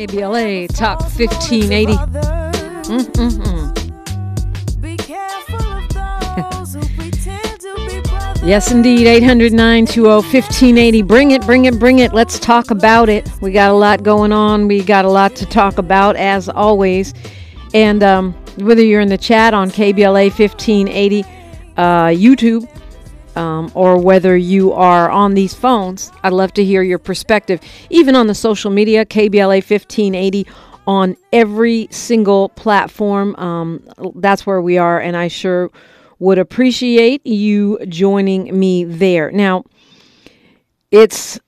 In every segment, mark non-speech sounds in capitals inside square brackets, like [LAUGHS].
KBLA Talk 1580. Mm-mm-mm. yes, indeed. 800 920 1580. Bring it, bring it, bring it. Let's talk about it. We got a lot going on. We got a lot to talk about, as always. And um, whether you're in the chat on KBLA 1580, uh, YouTube, um, or whether you are on these phones, I'd love to hear your perspective. Even on the social media, KBLA 1580 on every single platform. Um, that's where we are, and I sure would appreciate you joining me there. Now, it's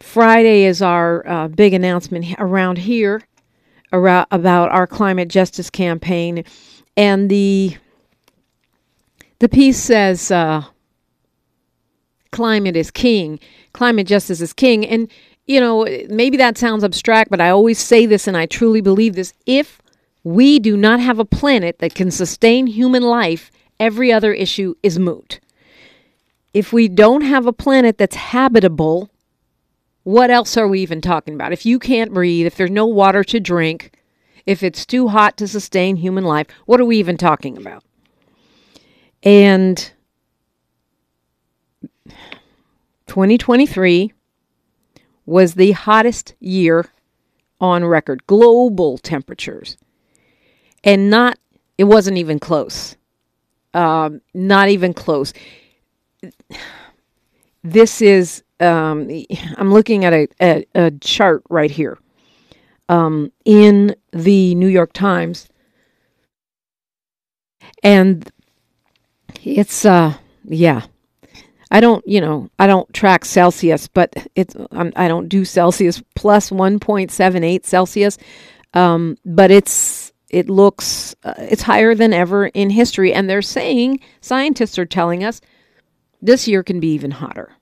Friday is our uh, big announcement around here around, about our climate justice campaign, and the the piece says. Uh, climate is king, climate justice is king. And, you know, maybe that sounds abstract, but I always say this and I truly believe this. If we do not have a planet that can sustain human life, every other issue is moot. If we don't have a planet that's habitable, what else are we even talking about? If you can't breathe, if there's no water to drink, if it's too hot to sustain human life, what are we even talking about? And 2023 was the hottest year on record, global temperatures. And not, it wasn't even close. Um, not even close. This is, um, I'm looking at a, a, a chart right here um, in the New York Times. And it's, uh, yeah, I don't, you know, I don't track Celsius, but it's I'm, I do not do Celsius plus 1.78 Celsius, um, but it's it looks uh, it's higher than ever in history, and they're saying scientists are telling us this year can be even hotter.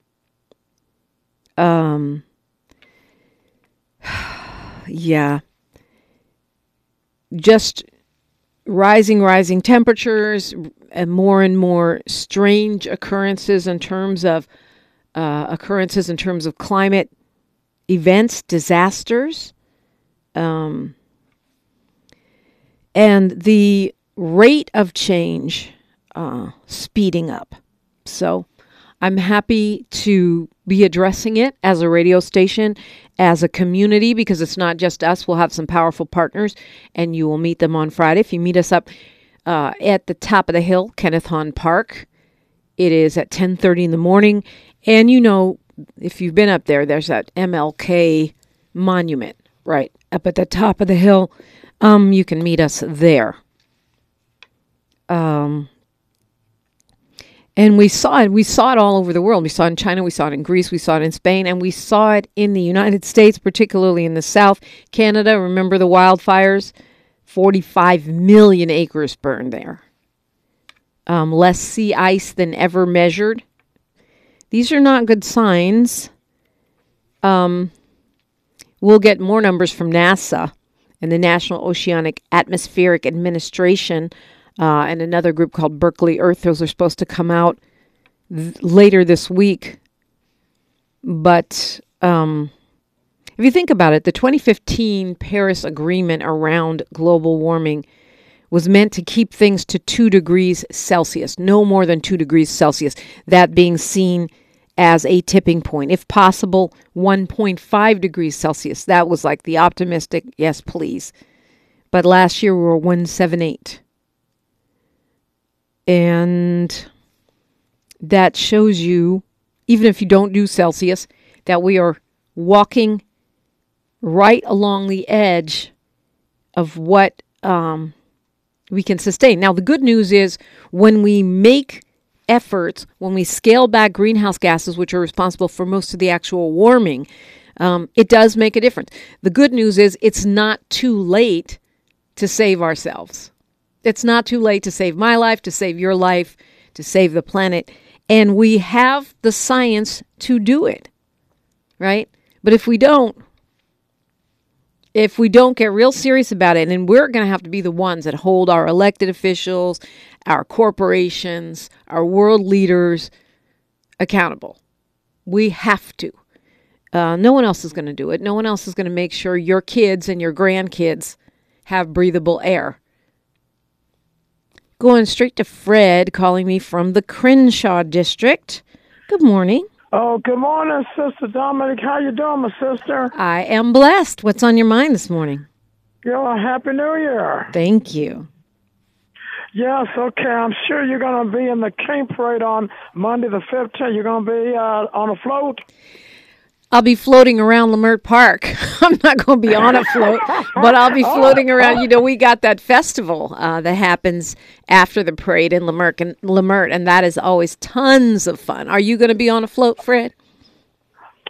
Um, [SIGHS] yeah, just rising, rising temperatures, and more and more strange occurrences in terms of uh, occurrences in terms of climate events, disasters, um, and the rate of change uh, speeding up. So I'm happy to be addressing it as a radio station, as a community, because it's not just us. We'll have some powerful partners, and you will meet them on Friday. If you meet us up uh, at the top of the hill, Kenneth Hahn Park. It is at 10:30 in the morning, and you know if you've been up there, there's that MLK monument right up at the top of the hill. Um, you can meet us there. Um, and we saw it. We saw it all over the world. We saw it in China. We saw it in Greece. We saw it in Spain, and we saw it in the United States, particularly in the South, Canada. Remember the wildfires? 45 million acres burned there. Um, less sea ice than ever measured. These are not good signs. Um, we'll get more numbers from NASA and the National Oceanic Atmospheric Administration uh, and another group called Berkeley Earth. Those are supposed to come out th- later this week. But um, if you think about it, the 2015 Paris Agreement around global warming was meant to keep things to 2 degrees Celsius, no more than 2 degrees Celsius, that being seen as a tipping point. If possible, 1.5 degrees Celsius. That was like the optimistic, yes, please. But last year we were 178. And that shows you, even if you don't do Celsius, that we are walking right along the edge of what um, we can sustain. Now, the good news is when we make efforts, when we scale back greenhouse gases, which are responsible for most of the actual warming, um, it does make a difference. The good news is it's not too late to save ourselves. It's not too late to save my life, to save your life, to save the planet. And we have the science to do it, right? But if we don't, if we don't get real serious about it, and we're going to have to be the ones that hold our elected officials, our corporations, our world leaders accountable. We have to. Uh, no one else is going to do it. No one else is going to make sure your kids and your grandkids have breathable air. Going straight to Fred, calling me from the Crenshaw district. Good morning. Oh, good morning, Sister Dominic. How you doing, my sister? I am blessed. What's on your mind this morning? Yo, Happy New Year. Thank you. Yes, okay. I'm sure you're going to be in the King Parade on Monday the 15th. You're going to be uh, on a float? I'll be floating around Leimert Park. [LAUGHS] I'm not going to be on a float, but I'll be floating around. You know, we got that festival uh, that happens after the parade in Lamert and, Leimert, and that is always tons of fun. Are you going to be on a float, Fred?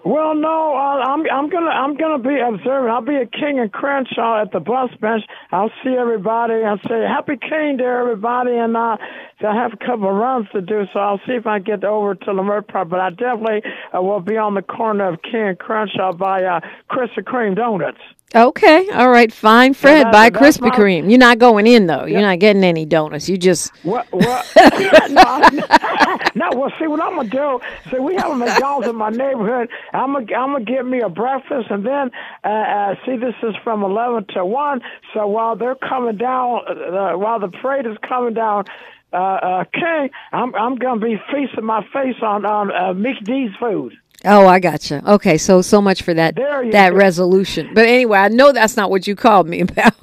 Well, no, uh, I'm I'm gonna I'm gonna be observing. I'll be a King and Crenshaw at the bus bench. I'll see everybody. I'll say Happy King to everybody, and uh, I have a couple of runs to do, so I'll see if I get over to Leimert Park. But I definitely uh, will be on the corner of King and Crenshaw by uh, Krispy Kreme Donuts. Okay, all right, fine, Fred. Buy Krispy my... Kreme. You're not going in though. You're not getting any donuts. You just. [LAUGHS] What? What? [LAUGHS] no, [LAUGHS] no, well, see what I'm gonna do. See, we have a McDonald's in my neighborhood. I'm gonna, I'm gonna get me a breakfast, and then uh, uh, see, this is from 11 to 1. So while they're coming down, uh, while the parade is coming down. Uh, uh, King, I'm I'm gonna be feasting my face on on uh, Mickey D's food. Oh, I gotcha. Okay, so so much for that that go. resolution. But anyway, I know that's not what you called me [LAUGHS] about.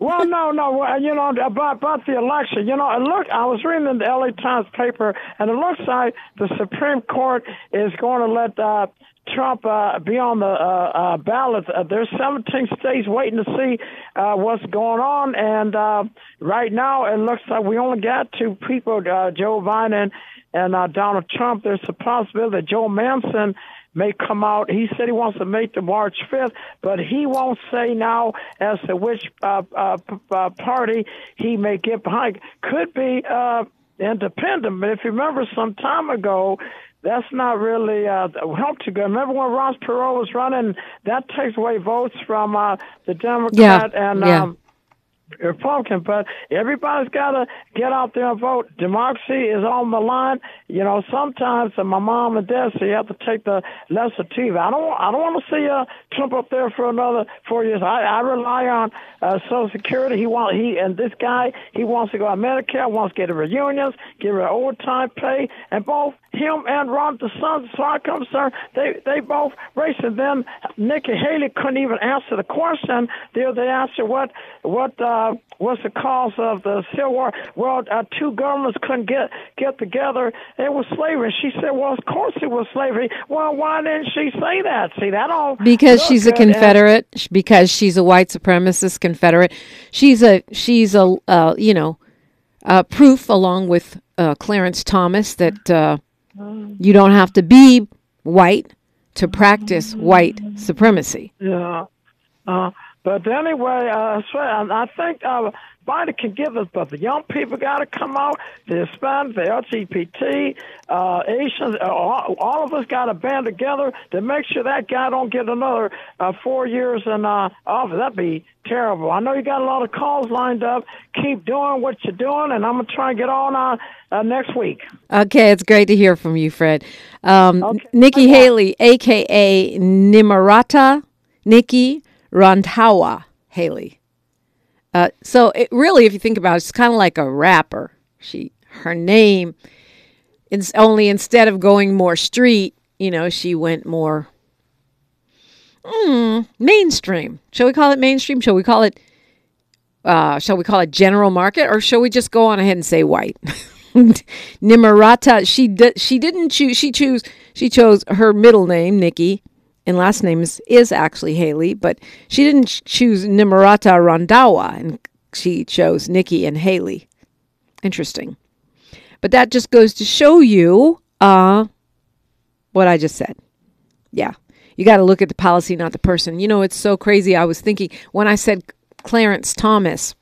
well, no, no. You know about about the election. You know, look, I was reading the LA Times paper, and it looks like the Supreme Court is going to let uh, Trump uh, be on the uh, uh, ballot. Uh, there's 17 states waiting to see uh, what's going on, and uh, right now it looks like we only got two people, uh, Joe Biden and uh, Donald Trump. There's a possibility that Joe Manchin may come out. He said he wants to make the March 5th, but he won't say now as to which uh, uh, uh, party he may get behind. Could be uh, independent, but if you remember some time ago, that's not really uh, help to go. Remember when Ross Perot was running? That takes away votes from uh, the Democrat yeah. and yeah. Um, Republican, but everybody's got to get out there and vote. Democracy is on the line. You know, sometimes my mom and dad say you have to take the lesser two. I don't. I don't want to see uh, Trump up there for another four years. I, I rely on uh, Social Security. He want he and this guy. He wants to go on Medicare. Wants to get rid of unions, get rid of overtime pay, and both him and Ron DeSantis, as far as I'm concerned, they they both racist. Then Nikki Haley couldn't even answer the question. They they asked her what what. Uh, what's the cause of the Civil War? Well, uh, two governments couldn't get get together. It was slavery. She said, "Well, of course it was slavery." Well, why didn't she say that? See, that all because she's a Confederate. And, because she's a white supremacist Confederate. She's a she's a uh, you know uh, proof along with uh, Clarence Thomas that uh, you don't have to be white to practice white supremacy. Yeah. Uh, but anyway, uh, I think uh, Biden can give us, but the young people got to come out, the Hispanic, the LGBT, uh, Asians, uh, all, all of us got to band together to make sure that guy don't get another uh, four years in uh, office. That'd be terrible. I know you got a lot of calls lined up. Keep doing what you're doing, and I'm gonna try and get on uh, uh, next week. Okay, it's great to hear from you, Fred. Um, okay. Nikki Haley, aka Nimarata, Nikki Randhawa Haley. Uh, so it really, if you think about it, it's kind of like a rapper. She, her name, it's only instead of going more street, you know, she went more mm, mainstream. Shall we call it mainstream? Shall we call it? Uh, shall we call it general market, or shall we just go on ahead and say white? [LAUGHS] Nimarata. She did. She didn't choose. She choose. She chose her middle name, Nikki, and last name is, is actually Haley, but she didn't choose Nimarata Randhawa, and she chose Nikki and Haley. Interesting. But that just goes to show you uh, what I just said. Yeah. You got to look at the policy, not the person. You know, it's so crazy. I was thinking when I said Clarence Thomas,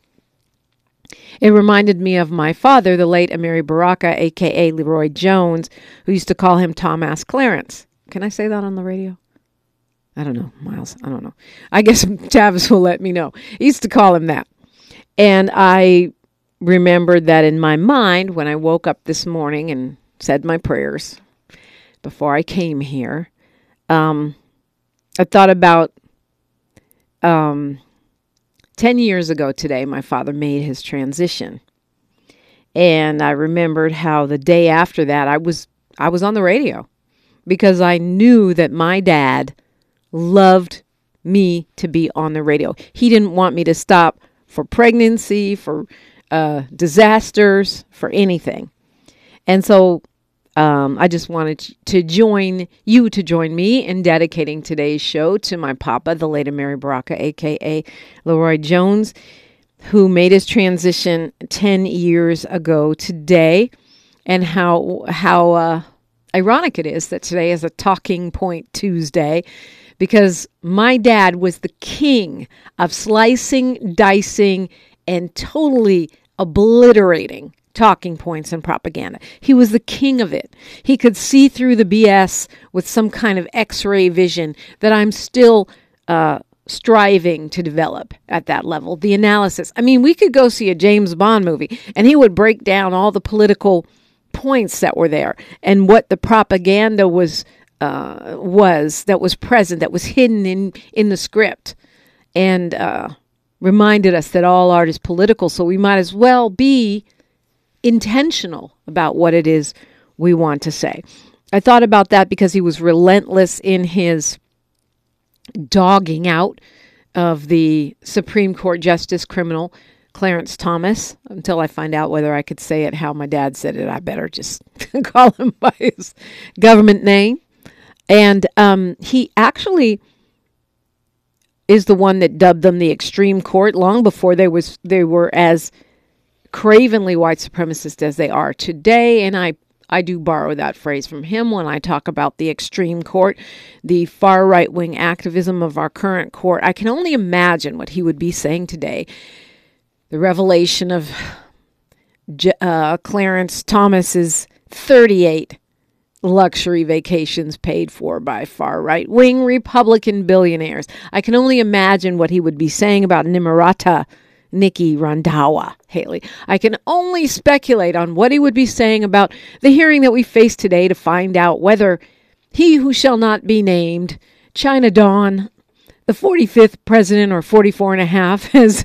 it reminded me of my father, the late Amiri Baraka, aka LeRoi Jones, who used to call him Thomas Clarence. Can I say that on the radio? I don't know, Miles. I don't know. I guess [LAUGHS] Tavis will let me know. He used to call him that. And I remembered that in my mind when I woke up this morning and said my prayers before I came here. um, I thought about um, 10 years ago today, my father made his transition. And I remembered how the day after that I was I was on the radio because I knew that my dad loved me to be on the radio. He didn't want me to stop for pregnancy, for uh, disasters, for anything. And so um, I just wanted to join you to join me in dedicating today's show to my papa, the late Amiri Baraka, aka LeRoi Jones, who made his transition 10 years ago today, and how how uh, ironic it is that today is a talking point Tuesday because my dad was the king of slicing, dicing, and totally obliterating talking points and propaganda. He was the king of it. He could see through the BS with some kind of x ray vision that I'm still uh, striving to develop at that level. The analysis. I mean, we could go see a James Bond movie and he would break down all the political points that were there and what the propaganda was. Uh, was that was present that was hidden in in the script and uh, reminded us that all art is political so we might as well be intentional about what it is we want to say. I thought about that because he was relentless in his dogging out of the Supreme Court Justice criminal Clarence Thomas until I find out whether I could say it how my dad said it. I better just [LAUGHS] call him by his government name. And um, he actually is the one that dubbed them the extreme court long before they was they were as cravenly white supremacist as they are today. And I, I do borrow that phrase from him when I talk about the extreme court, the far right wing activism of our current court. I can only imagine what he would be saying today. The revelation of uh, Clarence Thomas's 38 luxury vacations paid for by far right wing Republican billionaires. I can only imagine what he would be saying about Nimrata Nikki Randhawa Haley. I can only speculate on what he would be saying about the hearing that we face today to find out whether he who shall not be named, China Dawn, the 45th president or 44 and a half, [LAUGHS] as,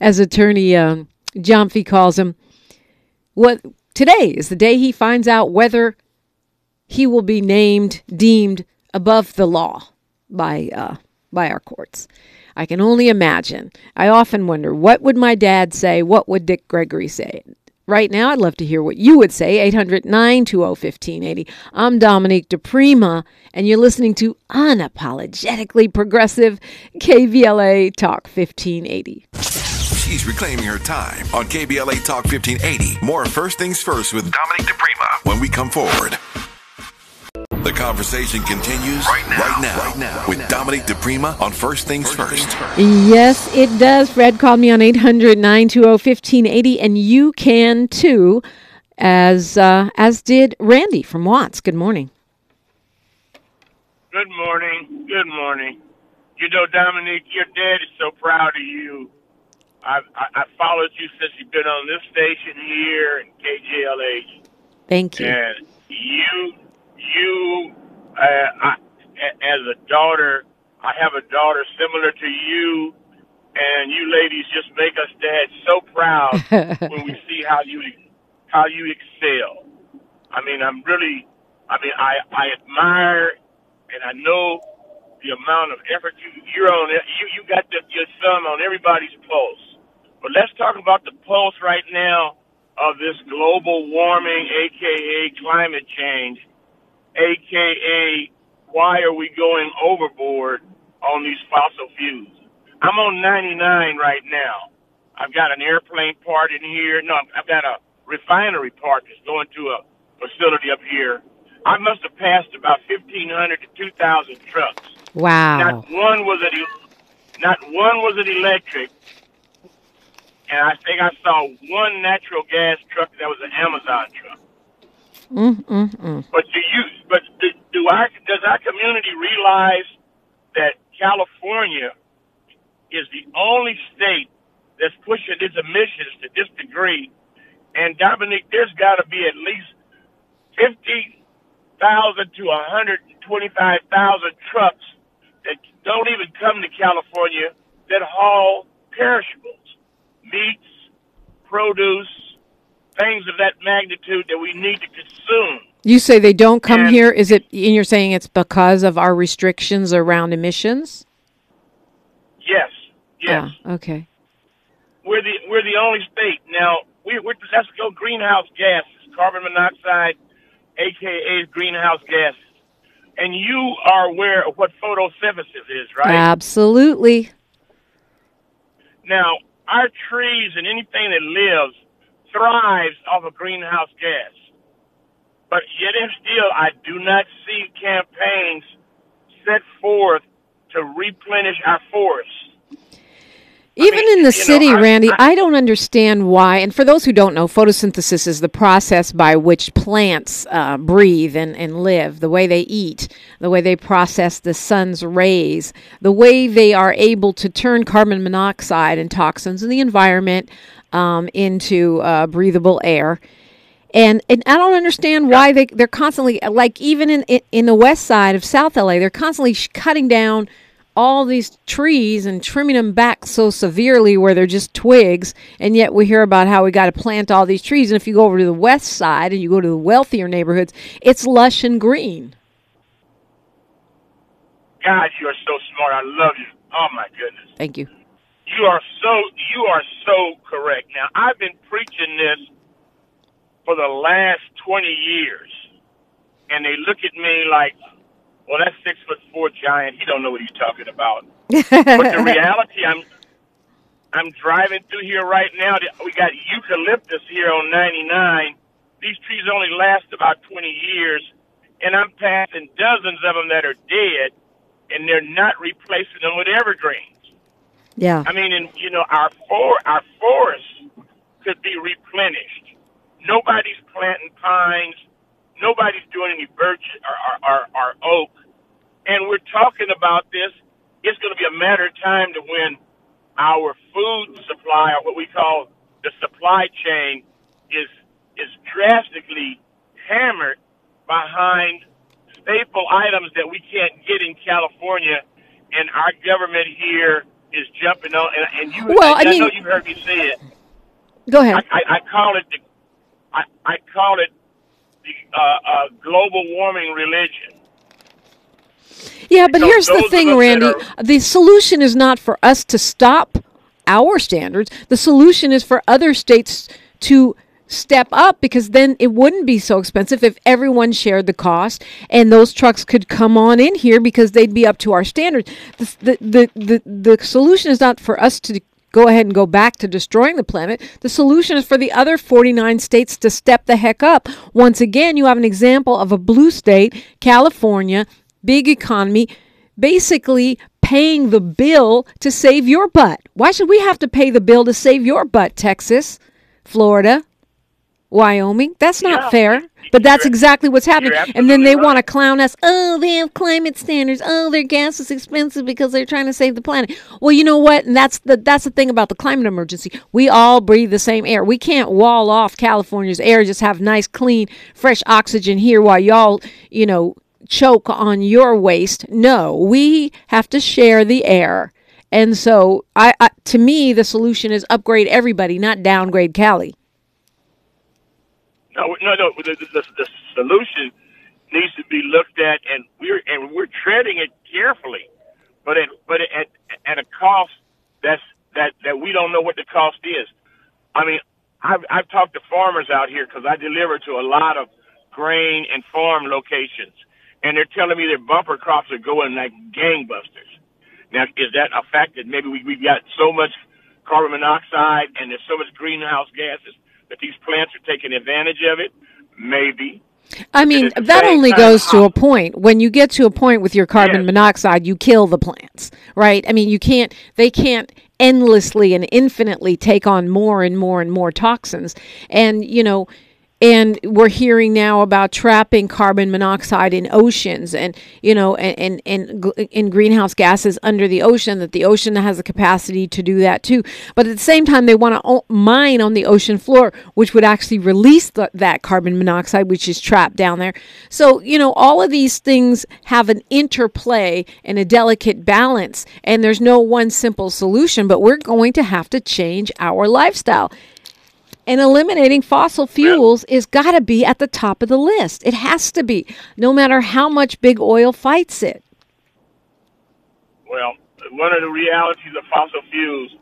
as attorney um, Jomfy calls him, what today is the day he finds out whether he will be named, deemed above the law by uh, by our courts. I can only imagine. I often wonder what would my dad say? What would Dick Gregory say? Right now, I'd love to hear what you would say. 800 920 1580. I'm Dominique DiPrima, and you're listening to Unapologetically Progressive KBLA Talk 1580. She's reclaiming her time on KBLA Talk 1580. More First Things First with Dominique DiPrima when we come forward. The conversation continues right now, right now, right now with Dominique DiPrima on First Things First. Yes, it does. Fred called me on 800 920 1580, and you can too, as, uh, as did Randy from Watts. Good morning. Good morning. Good morning. You know, Dominique, your dad is so proud of you. I've I, I followed you since you've been on this station here and KJLH. Thank you. And you you, uh, I, as a daughter, I have a daughter similar to you, and you ladies just make us dads so proud [LAUGHS] when we see how you how you excel. I mean, I'm really, I mean, I I admire and I know the amount of effort you you're on. You you got the, your thumb on everybody's pulse. But let's talk about the pulse right now of this global warming, aka climate change aka why are we going overboard on these fossil fuels? I'm on 99 right now. I've got an airplane part in here. No, I've got a refinery part that's going to a facility up here. I must have passed about 1,500 to 2,000 trucks. Wow. Not one was it. Not one was it electric. And I think I saw one natural gas truck that was an Amazon truck. Mm, mm, mm. But do you? But do, do our does our community realize that California is the only state that's pushing its emissions to this degree? And Dominic, there's got to be at least fifty thousand to hundred and twenty-five thousand trucks that don't even come to California that haul perishables, meats, produce, things of that magnitude that we need to consume. You say they don't come And- here. Is it? And you're saying it's because of our restrictions around emissions? Yes, yes. Ah, okay. We're the we're the only state now. We we're let's go greenhouse gases, carbon monoxide, aka greenhouse gases. And you are aware of what photosynthesis is, right? Absolutely. Now, our trees and anything that lives thrives off of greenhouse gas. But yet and still, I do not see campaigns set forth to replenish our forests. Even mean, in the know, city, I- Randy, I- I, don't understand why. And for those who don't know, photosynthesis is the process by which plants uh, breathe and, and live, the way they eat, the way they process the sun's rays, the way they are able to turn carbon monoxide and toxins in the environment um, into uh, breathable air. And, and I don't understand why they they're constantly like even in in, in the west side of South LA they're constantly sh- cutting down all these trees and trimming them back so severely where they're just twigs and yet we hear about how we got to plant all these trees and if you go over to the west side and you go to the wealthier neighborhoods it's lush and green. God, you are so smart. I love you. Oh my goodness. Thank you. You are so you are so correct. Now I've been preaching this for the last twenty years, and they look at me like, "Well, that's six foot four giant. He don't know what he's talking about." [LAUGHS] but the reality, I'm I'm driving through here right now. We got eucalyptus here on 99. These trees only last about 20 years, and I'm passing dozens of them that are dead, and they're not replacing them with evergreens. Yeah. I mean, and you know, our for our forests could be replenished. Nobody's planting pines. Nobody's doing any birch or, or, or, or oak. And we're talking about this. It's going to be a matter of time to when our food supply, or what we call the supply chain, is is drastically hammered behind staple items that we can't get in California, and our government here is jumping on. And, and you, Well, I I, mean- know you've heard me say it. Go ahead. I, I, I call it the, I, I call it the uh, global warming religion. Yeah, but So here's the thing, Randy. are- The solution is not for us to stop our standards. The solution is for other states to step up because then it wouldn't be so expensive if everyone shared the cost and those trucks could come on in here because they'd be up to our standards. The, the, the, the, the solution is not for us to go ahead and go back to destroying the planet. The solution is for the other 49 states to step the heck up. Once again, you have an example of a blue state, California, big economy, basically paying the bill to save your butt. Why should we have to pay the bill to save your butt, Texas, Florida, Wyoming? That's not Yeah. fair. But that's exactly what's happening. And then they absolutely want to clown us. Oh, they have climate standards. Oh, their gas is expensive because they're trying to save the planet. Well, you know what? And that's the that's the thing about the climate emergency. We all breathe the same air. We can't wall off California's air. Just have nice, clean, fresh oxygen here while y'all, you know, choke on your waste. No, we have to share the air. And so, I, I to me, the solution is upgrade everybody, not downgrade Cali. No, no, no. The, the, the solution needs to be looked at, and we're and we're treading it carefully, but at but at at a cost that's that that we don't know what the cost is. I mean, I've I've talked to farmers out here because I deliver to a lot of grain and farm locations, and they're telling me their bumper crops are going like gangbusters. Now, is that a fact that maybe we, we've got so much carbon monoxide and there's so much greenhouse gases that these plants are taking advantage of it? Maybe. I mean, that only time, goes to a point. When you get to a point with your carbon Yes. monoxide, you kill the plants, right? I mean, you can't, they can't endlessly and infinitely take on more and more and more toxins. And, you know, and we're hearing now about trapping carbon monoxide in oceans and you know and and, and in greenhouse gases under the ocean that the ocean has the capacity to do that too. But at the same time they want to mine on the ocean floor which would actually release the, that carbon monoxide which is trapped down there. So you know all of these things have an interplay and a delicate balance and there's no one simple solution but we're going to have to change our lifestyle and eliminating fossil fuels is got to be at the top of the list. It has to be, no matter how much big oil fights it. Well, one of the realities of fossil fuels,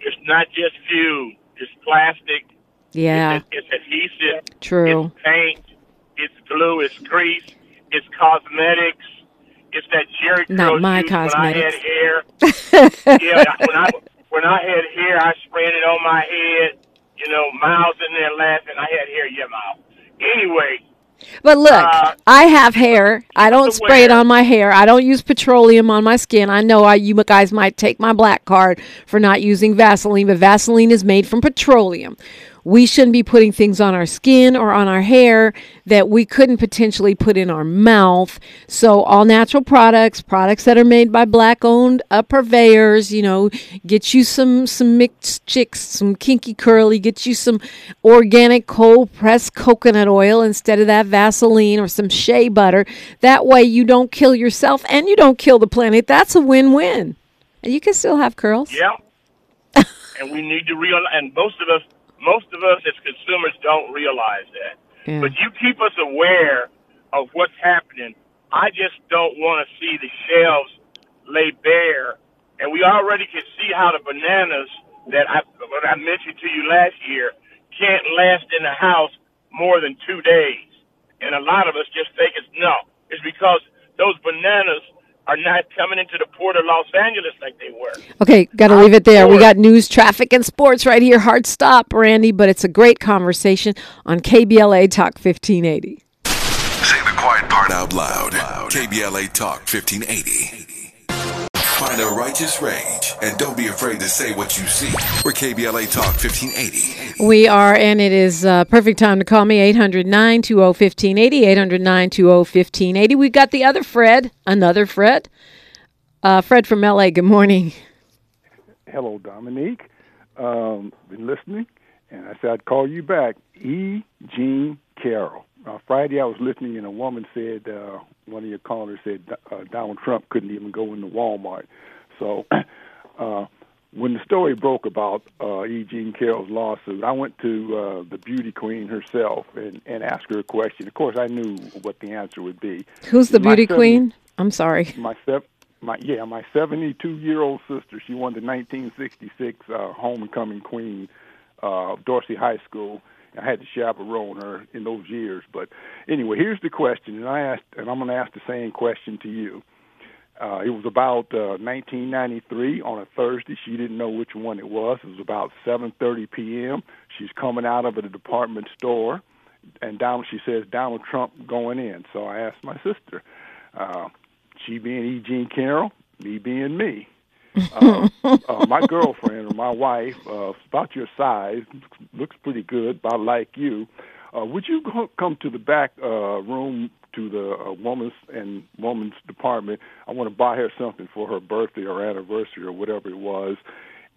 it's not just fuel. It's plastic. Yeah. It's, it's adhesive. True. It's paint. It's glue. It's grease. It's cosmetics. It's that Jerry Not my cosmetics. When I had hair. [LAUGHS] yeah, when I when I had hair, I sprayed it on my head you know, Miles in there laughing. I had hair, yeah, Miles. Anyway. But look, Uh, I have hair. I don't spray it on my hair. I don't use petroleum on my skin. I know I, you guys might take my black card for not using Vaseline, but Vaseline is made from petroleum. We shouldn't be putting things on our skin or on our hair that we couldn't potentially put in our mouth. So, all natural products, products that are made by black owned uh, purveyors, you know, get you some some mixed chicks, some kinky curly, get you some organic cold pressed coconut oil instead of that Vaseline or some shea butter. That way you don't kill yourself and you don't kill the planet. That's a win-win. And you can still have curls. Yeah. [LAUGHS] and we need to realize, and most of us, most of us as consumers don't realize that. Yeah. But you keep us aware of what's happening. I just don't want to see the shelves lay bare, and we already can see how the bananas that I, what I mentioned to you last year can't last in the house more than two days. And a lot of us just think it's no. It's because those bananas are not coming into the port of Los Angeles like they were. Okay, got to leave it there. We got news, traffic, and sports right here. Hard stop, Randy, but it's a great conversation on KBLA Talk 1580. Say the quiet part out loud. KBLA Talk 1580. Find a righteous rage and don't be afraid to say what you see. We're KBLA Talk 1580. We are, and it is uh, perfect time to call me 800 920 1580. 800 920 1580. We've got the other Fred, another Fred. Uh, Fred from LA, good morning. Hello, Dominique. Um, been listening, and I said I'd call you back. E. Jean Carroll. Uh, Friday, I was listening, and a woman said, uh, one of your callers said uh, Donald Trump couldn't even go into Walmart. So, [CLEARS THROAT] uh, when the story broke about uh, E. Jean Carroll's lawsuit, I went to uh, the beauty queen herself and, and asked her a question. Of course, I knew what the answer would be. Who's the My beauty seven- queen? I'm sorry. my sev- my yeah, my 72 year old sister. She won the 1966 uh, homecoming queen uh, of Dorsey High School. I had to chaperone her in those years. But anyway, here's the question, and I asked, and I'm going to ask the same question to you. Uh, it was about uh, 1993 on a Thursday. She didn't know which one it was. It was about 7:30 p.m. She's coming out of a department store, and Donald. She says Donald Trump going in. So I asked my sister, uh, she being E. Jean Carroll, me being me. Uh, uh, my girlfriend or my wife, uh, about your size, looks pretty good, about like you. Uh, would you come to the back uh, room to the uh, woman's and woman's department? I want to buy her something for her birthday or anniversary or whatever it was,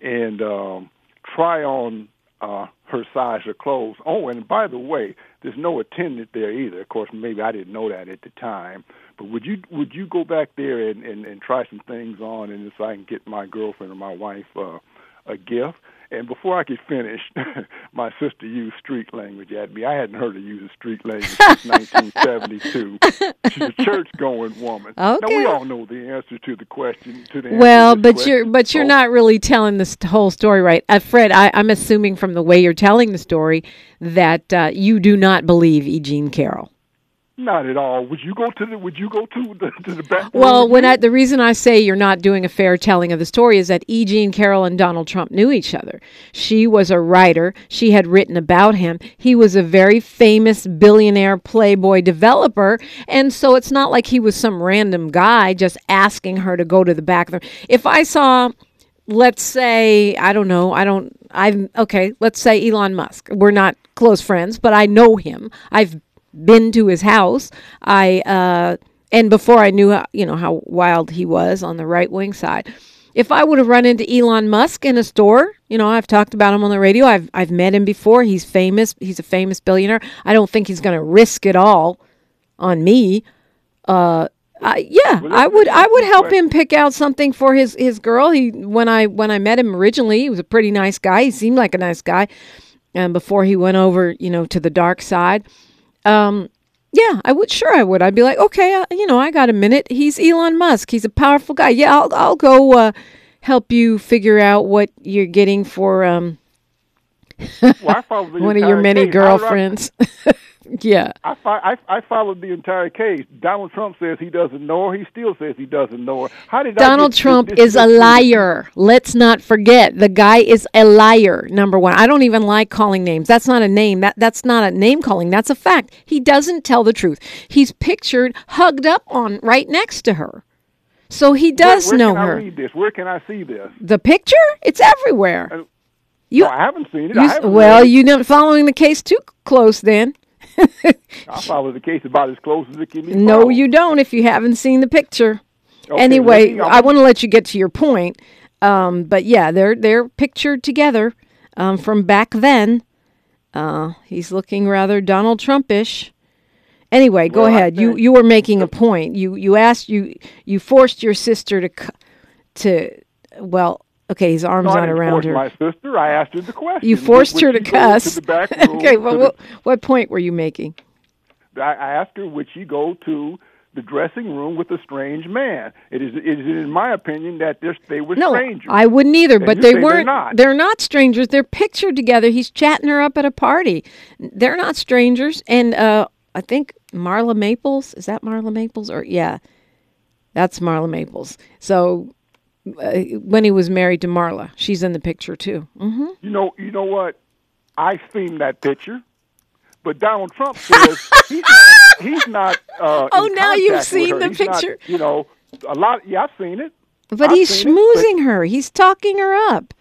and um, try on uh, her size of clothes. Oh, and by the way, there's no attendant there either. Of course, maybe I didn't know that at the time. But would you would you go back there and, and, and try some things on, and if I can get my girlfriend or my wife uh, a gift? And before I could finish, [LAUGHS] my sister used street language at me. I hadn't heard her use street language since [LAUGHS] 1972. She's a church-going woman. Okay. Now we all know the answer to the question. To the Well, to but you're but you're Oh, not really telling this whole story right, uh, Fred. I, I'm assuming from the way you're telling the story that uh, you do not believe E. Jean Carroll. Not at all. Would you go to the? Would you go to the to the back? Well, when I, the reason I say you're not doing a fair telling of the story is that E. Jean Carroll and Donald Trump knew each other. She was a writer. She had written about him. He was a very famous billionaire playboy developer, and so it's not like he was some random guy just asking her to go to the back of the. If I saw let's say I don't know. I don't. I'm okay. Let's say Elon Musk. We're not close friends, but I know him. I've been to his house. I uh, and before I knew how, you know how wild he was on the right wing side. If I would have run into Elon Musk in a store, you know, I've talked about him on the radio. I've I've met him before. He's famous. He's a famous billionaire. I don't think he's going to risk it all on me. Uh, uh, yeah, I would. I would help him pick out something for his his girl. He when I when I met him originally, he was a pretty nice guy. He seemed like a nice guy, and before he went over, you know, to the dark side. Um, yeah, I would. Sure, I would. I'd be like, okay, uh, you know, I got a minute. He's Elon Musk. He's a powerful guy. Yeah, I'll I'll go uh, help you figure out what you're getting for um [LAUGHS] well, one of your many girlfriends. [LAUGHS] yeah. I, I I followed the entire case. Donald Trump says he doesn't know her. He still says he doesn't know her. How did Donald Trump is a liar? Let's not forget the guy is a liar. Number one, I don't even like calling names. That's not a name. That that's not a name calling. That's a fact. He doesn't tell the truth. He's pictured hugged up on right next to her. So he does where, where know can her. I read this? Where can I see this? The picture? It's everywhere. Uh, you, no, I haven't seen it. you haven't well, you're not following the case too close then. [LAUGHS] I follow the case about as close as it can be. No, followed. you don't if you haven't seen the picture. Okay, anyway, me- I want to let you get to your point. Um, but yeah, they're they're pictured together um, from back then. Uh, he's looking rather Donald Trumpish. Anyway, go Well, ahead. You you were making a point. You you asked you you forced your sister to c- to well, okay, his arms not around her. my sister. I asked her the question. you forced would her to cuss. To the back [LAUGHS] room okay, well, the- what, what point were you making? I, asked her, would she go to the dressing room with a strange man? It is, it is in my opinion, that they're, they were No, strangers. I wouldn't either. And But they say they're weren't. They're not strangers. They're pictured together. He's chatting her up at a party. They're not strangers. And uh, I think Marla Maples is that Marla Maples or yeah, that's Marla Maples. So when he was married to Marla, she's in the picture too. hmm You know, you know what? I've seen that picture, but Donald Trump says he's not. He's not uh, [LAUGHS] Oh, now you've seen the He's not- picture. you know, a lot. Yeah, I've seen it. But I've he's seen it, but- schmoozing her. He's talking her up.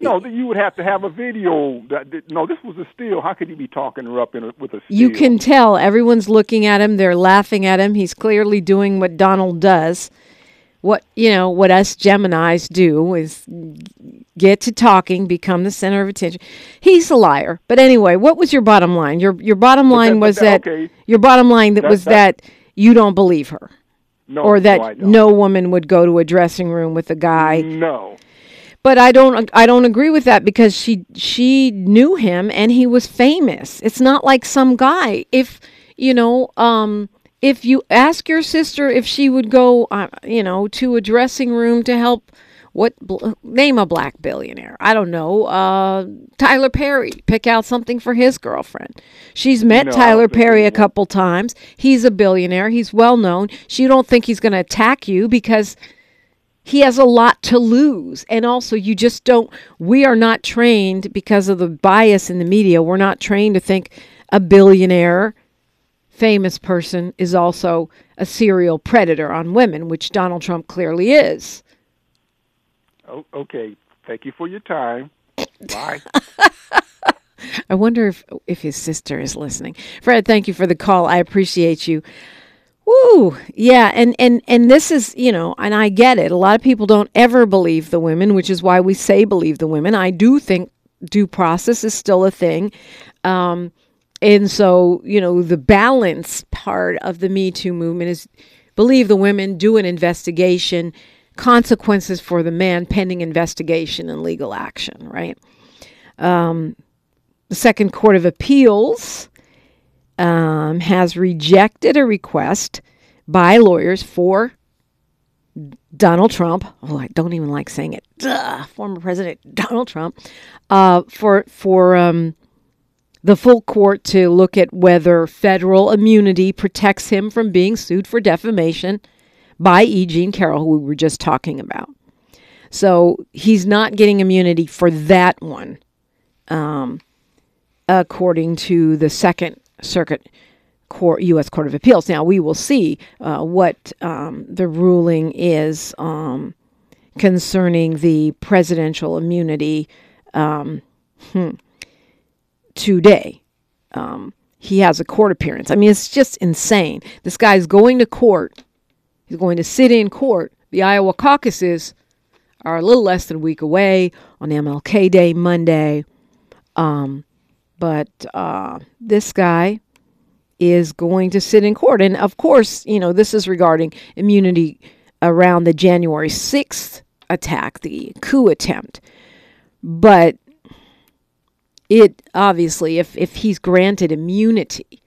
No, you would have to have a video. That, no, this was a still. How could he be talking her up in a, with a still? You can tell everyone's looking at him. They're laughing at him. He's clearly doing what Donald does. What you know, what us Gemini's do is get to talking, become the center of attention. He's a liar. But anyway, what was your bottom line? Your your bottom line that- was that- that, okay. your bottom line that That- was that- that you don't believe her, no, or that no, no woman would go to a dressing room with a guy no. but I don't I don't agree with that because she she knew him and he was famous. It's not like some guy. If you know, um, if you ask your sister if she would go, uh, you know, to a dressing room to help. What bl- name a black billionaire? I don't know. Uh, Tyler Perry. Pick out something for his girlfriend. She's met No, Tyler Perry a couple times. He's a billionaire. He's well known. She don't think he's going to attack you because he has a lot to lose. And also, you just don't, we are not trained because of the bias in the media, we're not trained to think a billionaire, famous person is also a serial predator on women, which Donald Trump clearly is. O- okay. Thank you for your time. Bye. [LAUGHS] I wonder if if his sister is listening. Fred, thank you for the call. I appreciate you. Woo, yeah, and and and this is you know, and I get it. A lot of people don't ever believe the women, which is why we say believe the women. I do think due process is still a thing, um, and so you know, the balance part of the Me Too movement is believe the women, do an investigation, consequences for the man pending investigation and legal action. Right. The Second Court of Appeals um, has rejected a request by lawyers for Donald Trump. Oh, I don't even like saying it. Duh, former President Donald Trump uh, for for um, the full court to look at whether federal immunity protects him from being sued for defamation by E. Jean Carroll, who we were just talking about. So he's not getting immunity for that one according to the Second Circuit Court, U.S. Court of Appeals. Now we will see uh, what um, the ruling is um, concerning the presidential immunity um, hmm, today. Um, he has a court appearance. I mean, it's just insane. This guy's going to court. He's going to sit in court. The Iowa caucuses are a little less than a week away on MLK Day, Monday. Um, but uh, this guy is going to sit in court. And of course, you know, this is regarding immunity around the January 6th attack, the coup attempt. But it obviously, if, if he's granted immunity,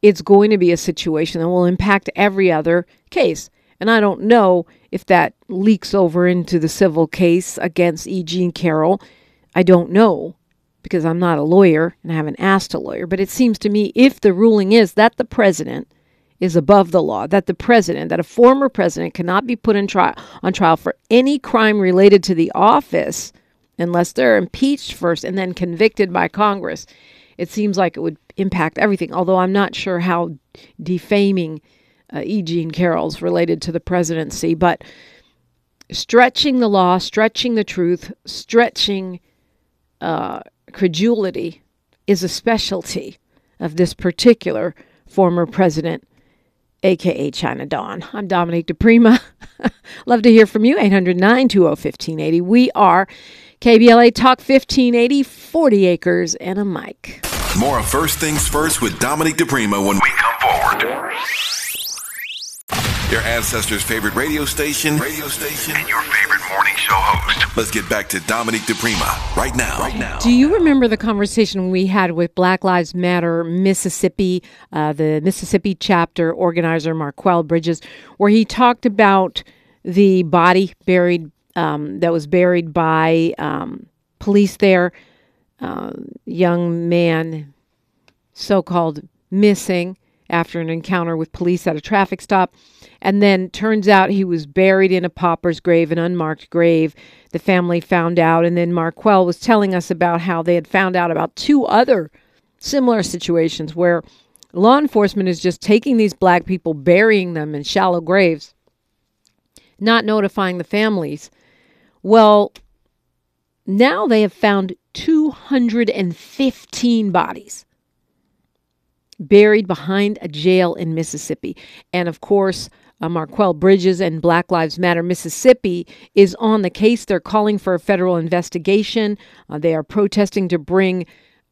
it's going to be a situation that will impact every other case. And I don't know if that leaks over into the civil case against E. Jean Carroll. I don't know because I'm not a lawyer and I haven't asked a lawyer. But it seems to me if the ruling is that the president is above the law, that the president, that a former president cannot be put in trial on trial for any crime related to the office unless they're impeached first and then convicted by Congress. It seems like it would impact everything, although I'm not sure how defaming uh, E. Jean Carroll's related to the presidency. But stretching the law, stretching the truth, stretching uh, credulity is a specialty of this particular former president, aka China Dawn. I'm Dominique DiPrima. [LAUGHS] Love to hear from you. 800 920 1580. We are KBLA Talk 1580, 40 acres and a mic. More First Things First with Dominique DiPrima when we come forward. Your ancestors' favorite radio station, radio station, and your favorite morning show host. Let's get back to Dominique DiPrima right now. Right now. Do you remember the conversation we had with Black Lives Matter Mississippi, uh, the Mississippi chapter organizer Marquel Bridges, where he talked about the body buried um, that was buried by um, police there. Uh, young man, so called missing after an encounter with police at a traffic stop. And then turns out he was buried in a pauper's grave, an unmarked grave. The family found out. And then Marquel was telling us about how they had found out about two other similar situations where law enforcement is just taking these black people, burying them in shallow graves, not notifying the families. Well, now they have found 215 bodies buried behind a jail in Mississippi. And of course, uh, Marquel Bridges and Black Lives Matter Mississippi is on the case. They're calling for a federal investigation. Uh, they are protesting to bring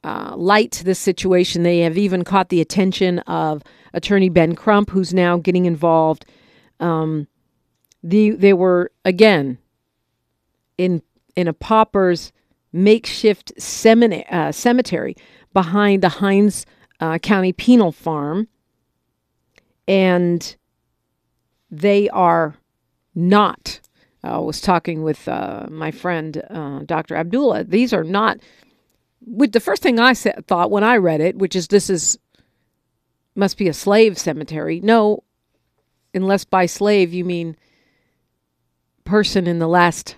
uh, light to this situation. They have even caught the attention of Attorney Ben Crump, who's now getting involved. Um, the they were again in in a pauper's makeshift semina- uh, cemetery behind the Hinds uh, County Penal Farm, and they are not. I was talking with uh, my friend uh, Dr. Abdullah. These are not. With the first thing I said, thought when I read it, which is this is must be a slave cemetery. No, unless by slave you mean person in the last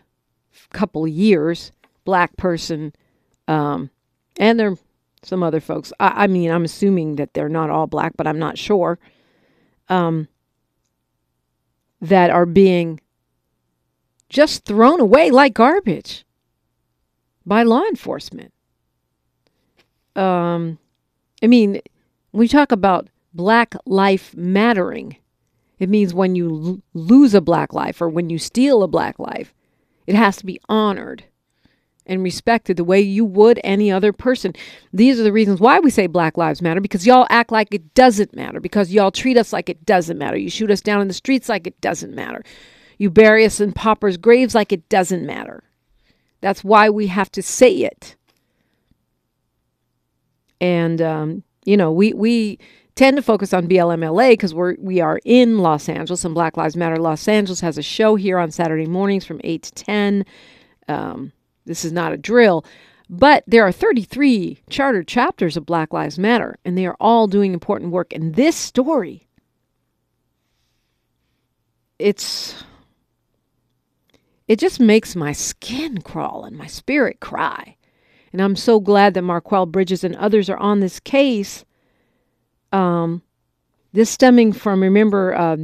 couple years, black person, um, and there are some other folks. I, I, mean, I'm assuming that they're not all black, but I'm not sure. Um, that are being just thrown away like garbage by law enforcement. Um, I mean, we talk about black life mattering. It means when you l- lose a black life or when you steal a black life, it has to be honored and respected the way you would any other person. These are the reasons why we say Black Lives Matter because y'all act like it doesn't matter, because y'all treat us like it doesn't matter. You shoot us down in the streets like it doesn't matter. You bury us in paupers' graves like it doesn't matter. That's why we have to say it. And, um, you know, we, we tend to focus on BLMLA because we're we are in Los Angeles and Black Lives Matter Los Angeles has a show here on Saturday mornings from eight to ten. Um, this is not a drill, but there are 33 chartered chapters of Black Lives Matter, and they are all doing important work. And this story, it's it just makes my skin crawl and my spirit cry. And I'm so glad that Marquel Bridges and others are on this case. Um, this stemming from, remember, uh,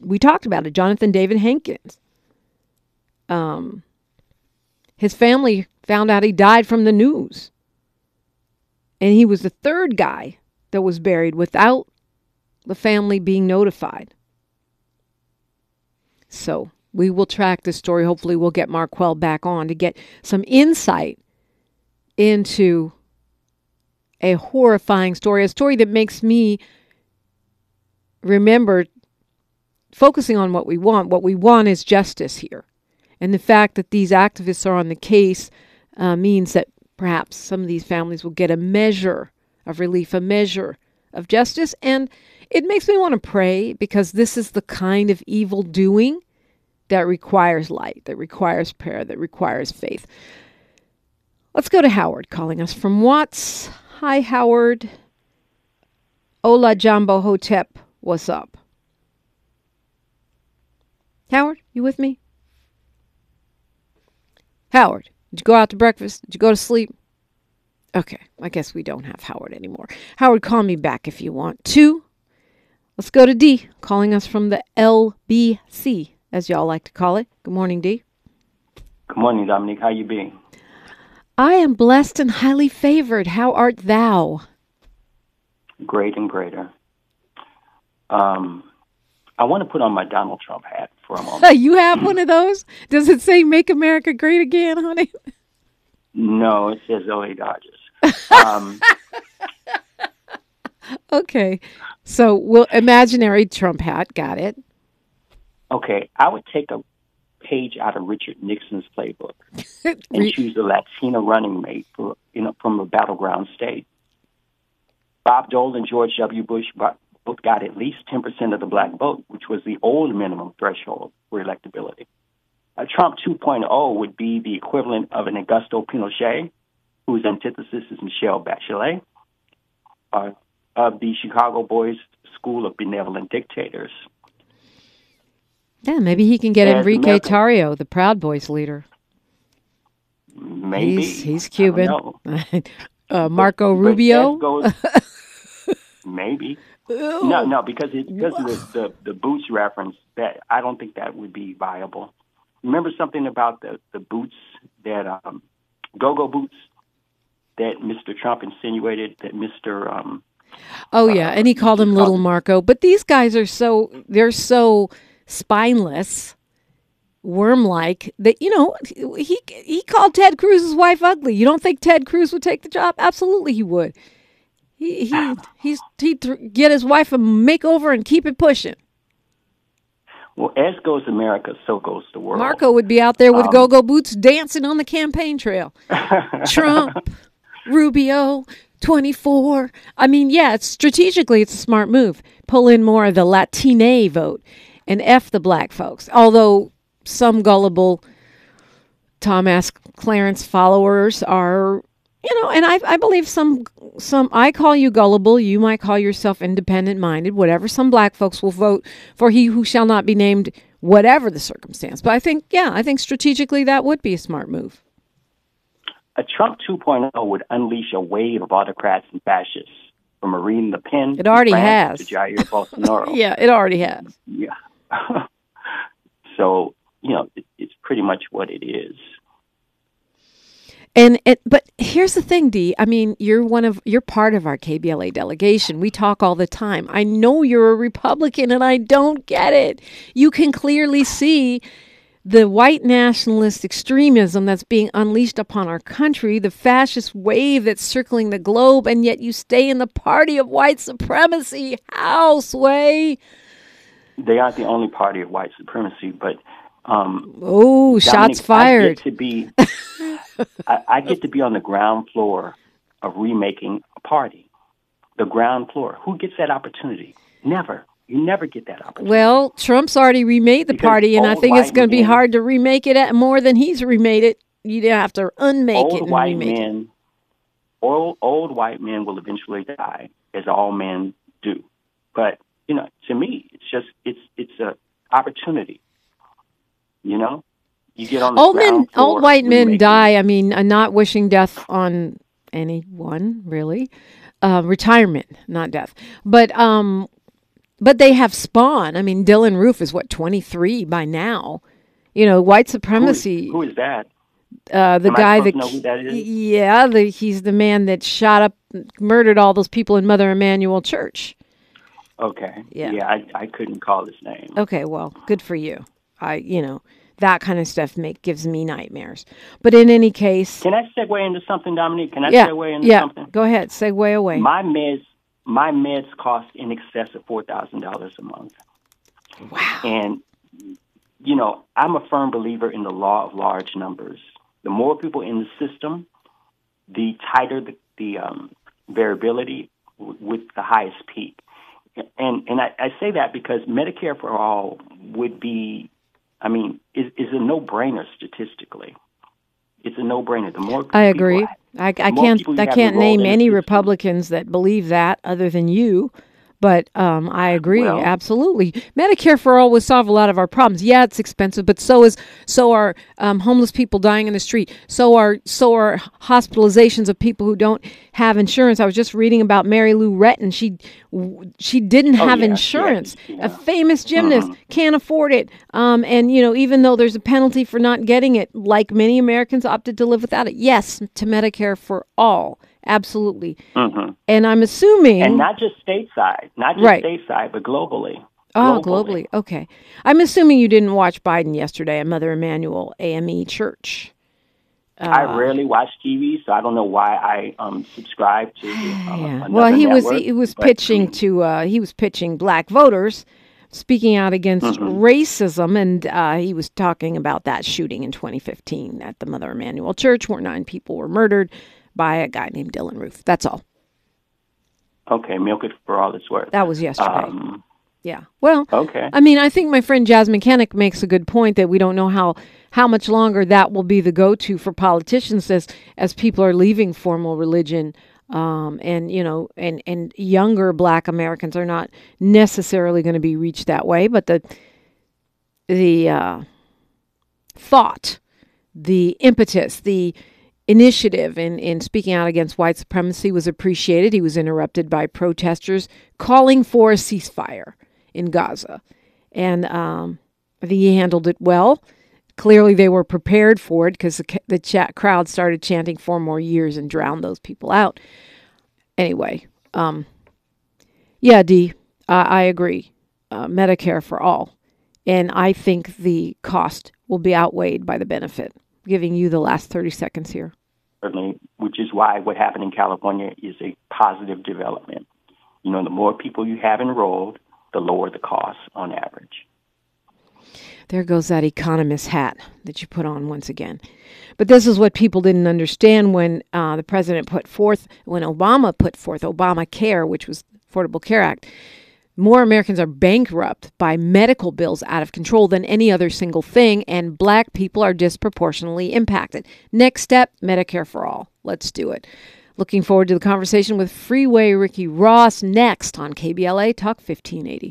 we talked about it, Jonathan David Hankins Um, his family found out he died from the news. And he was the third guy that was buried without the family being notified. So we will track this story. Hopefully, we'll get Marquel back on to get some insight into a horrifying story, a story that makes me remember focusing on what we want. What we want is justice here. And the fact that these activists are on the case uh, means that perhaps some of these families will get a measure of relief, a measure of justice. And it makes me want to pray because this is the kind of evil doing that requires light, that requires prayer, that requires faith. Let's go to Howard calling us from Watts. Hi, Howard. Ola Jambo Hotep, what's up? Howard, you with me? Howard, did you go out to breakfast? Did you go to sleep? Okay, I guess we don't have Howard anymore. Howard, call me back if you want to. Let's go to D, calling us from the LBC, as y'all like to call it. Good morning, D. Good morning, Dominique. How you being? I am blessed and highly favored. How art thou? Great and greater. Um, I want to put on my Donald Trump hat for a moment. [LAUGHS] you have one of those? Does it say "Make America Great Again" honey? No, it says "LA Dodgers." Um, [LAUGHS] okay, so we'll imaginary Trump hat. Got it. Okay, I would take a page out of Richard Nixon's playbook [LAUGHS] and choose a Latina running mate for you know from a battleground state. Bob Dole and George W. Bush both got at least 10% of the black vote, which was the old minimum threshold for electability. A Trump 2.0 would be the equivalent of an Augusto Pinochet, whose antithesis is Michelle Bachelet, uh, of the Chicago Boys School of Benevolent Dictators. Yeah, maybe he can get As Enrique American, Tarrio, the Proud Boys leader. Maybe he's, he's Cuban. [LAUGHS] uh, Marco but, Rubio. But goes, [LAUGHS] maybe. No, no, because it, because of the, the the boots reference, that I don't think that would be viable. Remember something about the the boots that um, go-go boots that Mr. Trump insinuated that Mr. Um, oh yeah, uh, and he called him Little Marco. But these guys are so they're so spineless, worm-like that you know he he called Ted Cruz's wife ugly. You don't think Ted Cruz would take the job? Absolutely, he would. He he he's he th- get his wife a makeover and keep it pushing. Well, as goes America, so goes the world. Marco would be out there with um, go-go boots dancing on the campaign trail. [LAUGHS] Trump, Rubio, 24. I mean, yeah, it's strategically it's a smart move. Pull in more of the Latine vote and F the black folks. Although some gullible Tom Thomas Clarence followers are you know, and I, I believe some, some, I call you gullible. You might call yourself independent minded, whatever. Some black folks will vote for he who shall not be named, whatever the circumstance. But I think, yeah, I think strategically that would be a smart move. A Trump 2.0 would unleash a wave of autocrats and fascists from Marine Le Pen. It already has. To Jair Bolsonaro. [LAUGHS] yeah, it already has. Yeah. [LAUGHS] so, you know, it, it's pretty much what it is. And it, but here's the thing, Dee. I mean, you're one of you're part of our KBLA delegation. We talk all the time. I know you're a Republican, and I don't get it. You can clearly see the white nationalist extremism that's being unleashed upon our country, the fascist wave that's circling the globe, and yet you stay in the party of white supremacy. How, Sway? They aren't the only party of white supremacy, but um, oh, shots fired! to be [LAUGHS] I, I get to be on the ground floor of remaking a party. The ground floor. Who gets that opportunity? Never. You never get that opportunity. Well, Trump's already remade the because party, and I think it's going to be hard to remake it at more than he's remade it. You'd have to unmake old it. Old white men, old old white men will eventually die, as all men do. But you know, to me, it's just it's it's a opportunity. You know, you get on old men, old white men die. I mean, uh, not wishing death on anyone really. Uh, retirement, not death, but um, but they have spawn. I mean, Dylann Roof is what twenty three by now. You know, white supremacy. who is, who is that? Uh, the Am guy that, that, that yeah, the, he's the man that shot up, murdered all those people in Mother Emanuel Church. Okay. Yeah. Yeah, I, I couldn't call his name. Okay, well, good for you. I, you know, that kind of stuff make gives me nightmares. But in any case, can I segue into something, Dominique? Can I yeah, segue into yeah, something? Go ahead, segue away. My meds, my meds cost in excess of four thousand dollars a month. Wow. And you know, I'm a firm believer in the law of large numbers. The more people in the system, the tighter the, the um, variability w- with the highest peak. And and I, I say that because Medicare for all would be, I mean, is, is a no brainer statistically. It's a no brainer. The more I agree. I, I can't I can't name any Republicans that believe that other than you. But um, I agree Well- absolutely. Medicare for all will solve a lot of our problems. Yeah, it's expensive, but so is so are um, homeless people dying in the street. So are so are hospitalizations of people who don't have insurance. I was just reading about Mary Lou Retton. She she didn't have Oh, yeah, yeah, insurance. yeah. A famous gymnast Mhm. can't afford it. Um, and you know, even though there's a penalty for not getting it, like many Americans opted to live without it. Yes, to Medicare for all, absolutely. Mhm. And I'm assuming, and not just stateside, not just Right. stateside, but globally. oh, globally, okay. I'm assuming you didn't watch Biden yesterday at Mother Emanuel AME Church. I Uh, rarely watch TV, so I don't know why I um, subscribe to. [SIGHS] Um, Yeah. Well, he was he was but, pitching um, to uh, he was pitching black voters, speaking out against Mhm. racism, and uh, he was talking about that shooting in 2015 at the Mother Emanuel Church, where nine people were murdered by a guy named Dylann Roof. That's all. Okay, milk it for all it's worth. That was yesterday. Um, yeah. Well, okay. I mean, I think my friend Jasmyne Cannick makes a good point that we don't know how how much longer that will be the go-to for politicians as as people are leaving formal religion. Um, and you know, and and younger Black Americans are not necessarily going to be reached that way, but the the uh, thought, the impetus, the initiative in, in speaking out against white supremacy was appreciated. He was interrupted by protesters calling for a ceasefire in Gaza. And um, I think he handled it well. Clearly, they were prepared for it because the, the chat crowd started chanting four more years and drowned those people out. Anyway, um, yeah, Dee, I I agree. Uh, Medicare for all. And I think the cost will be outweighed by the benefit. Giving you the last 30 seconds here. certainly, which is why what happened in California is a positive development. You know, the more people you have enrolled, the lower the cost on average. There goes that economist hat that you put on once again. But this is what people didn't understand when uh, the president put forth, when Obama put forth Obamacare, which was Affordable Care Act. More Americans are bankrupt by medical bills out of control than any other single thing, and black people are disproportionately impacted. Next step Medicare for all. Let's do it. Looking forward to the conversation with Freeway Ricky Ross next on KBLA Talk 1580.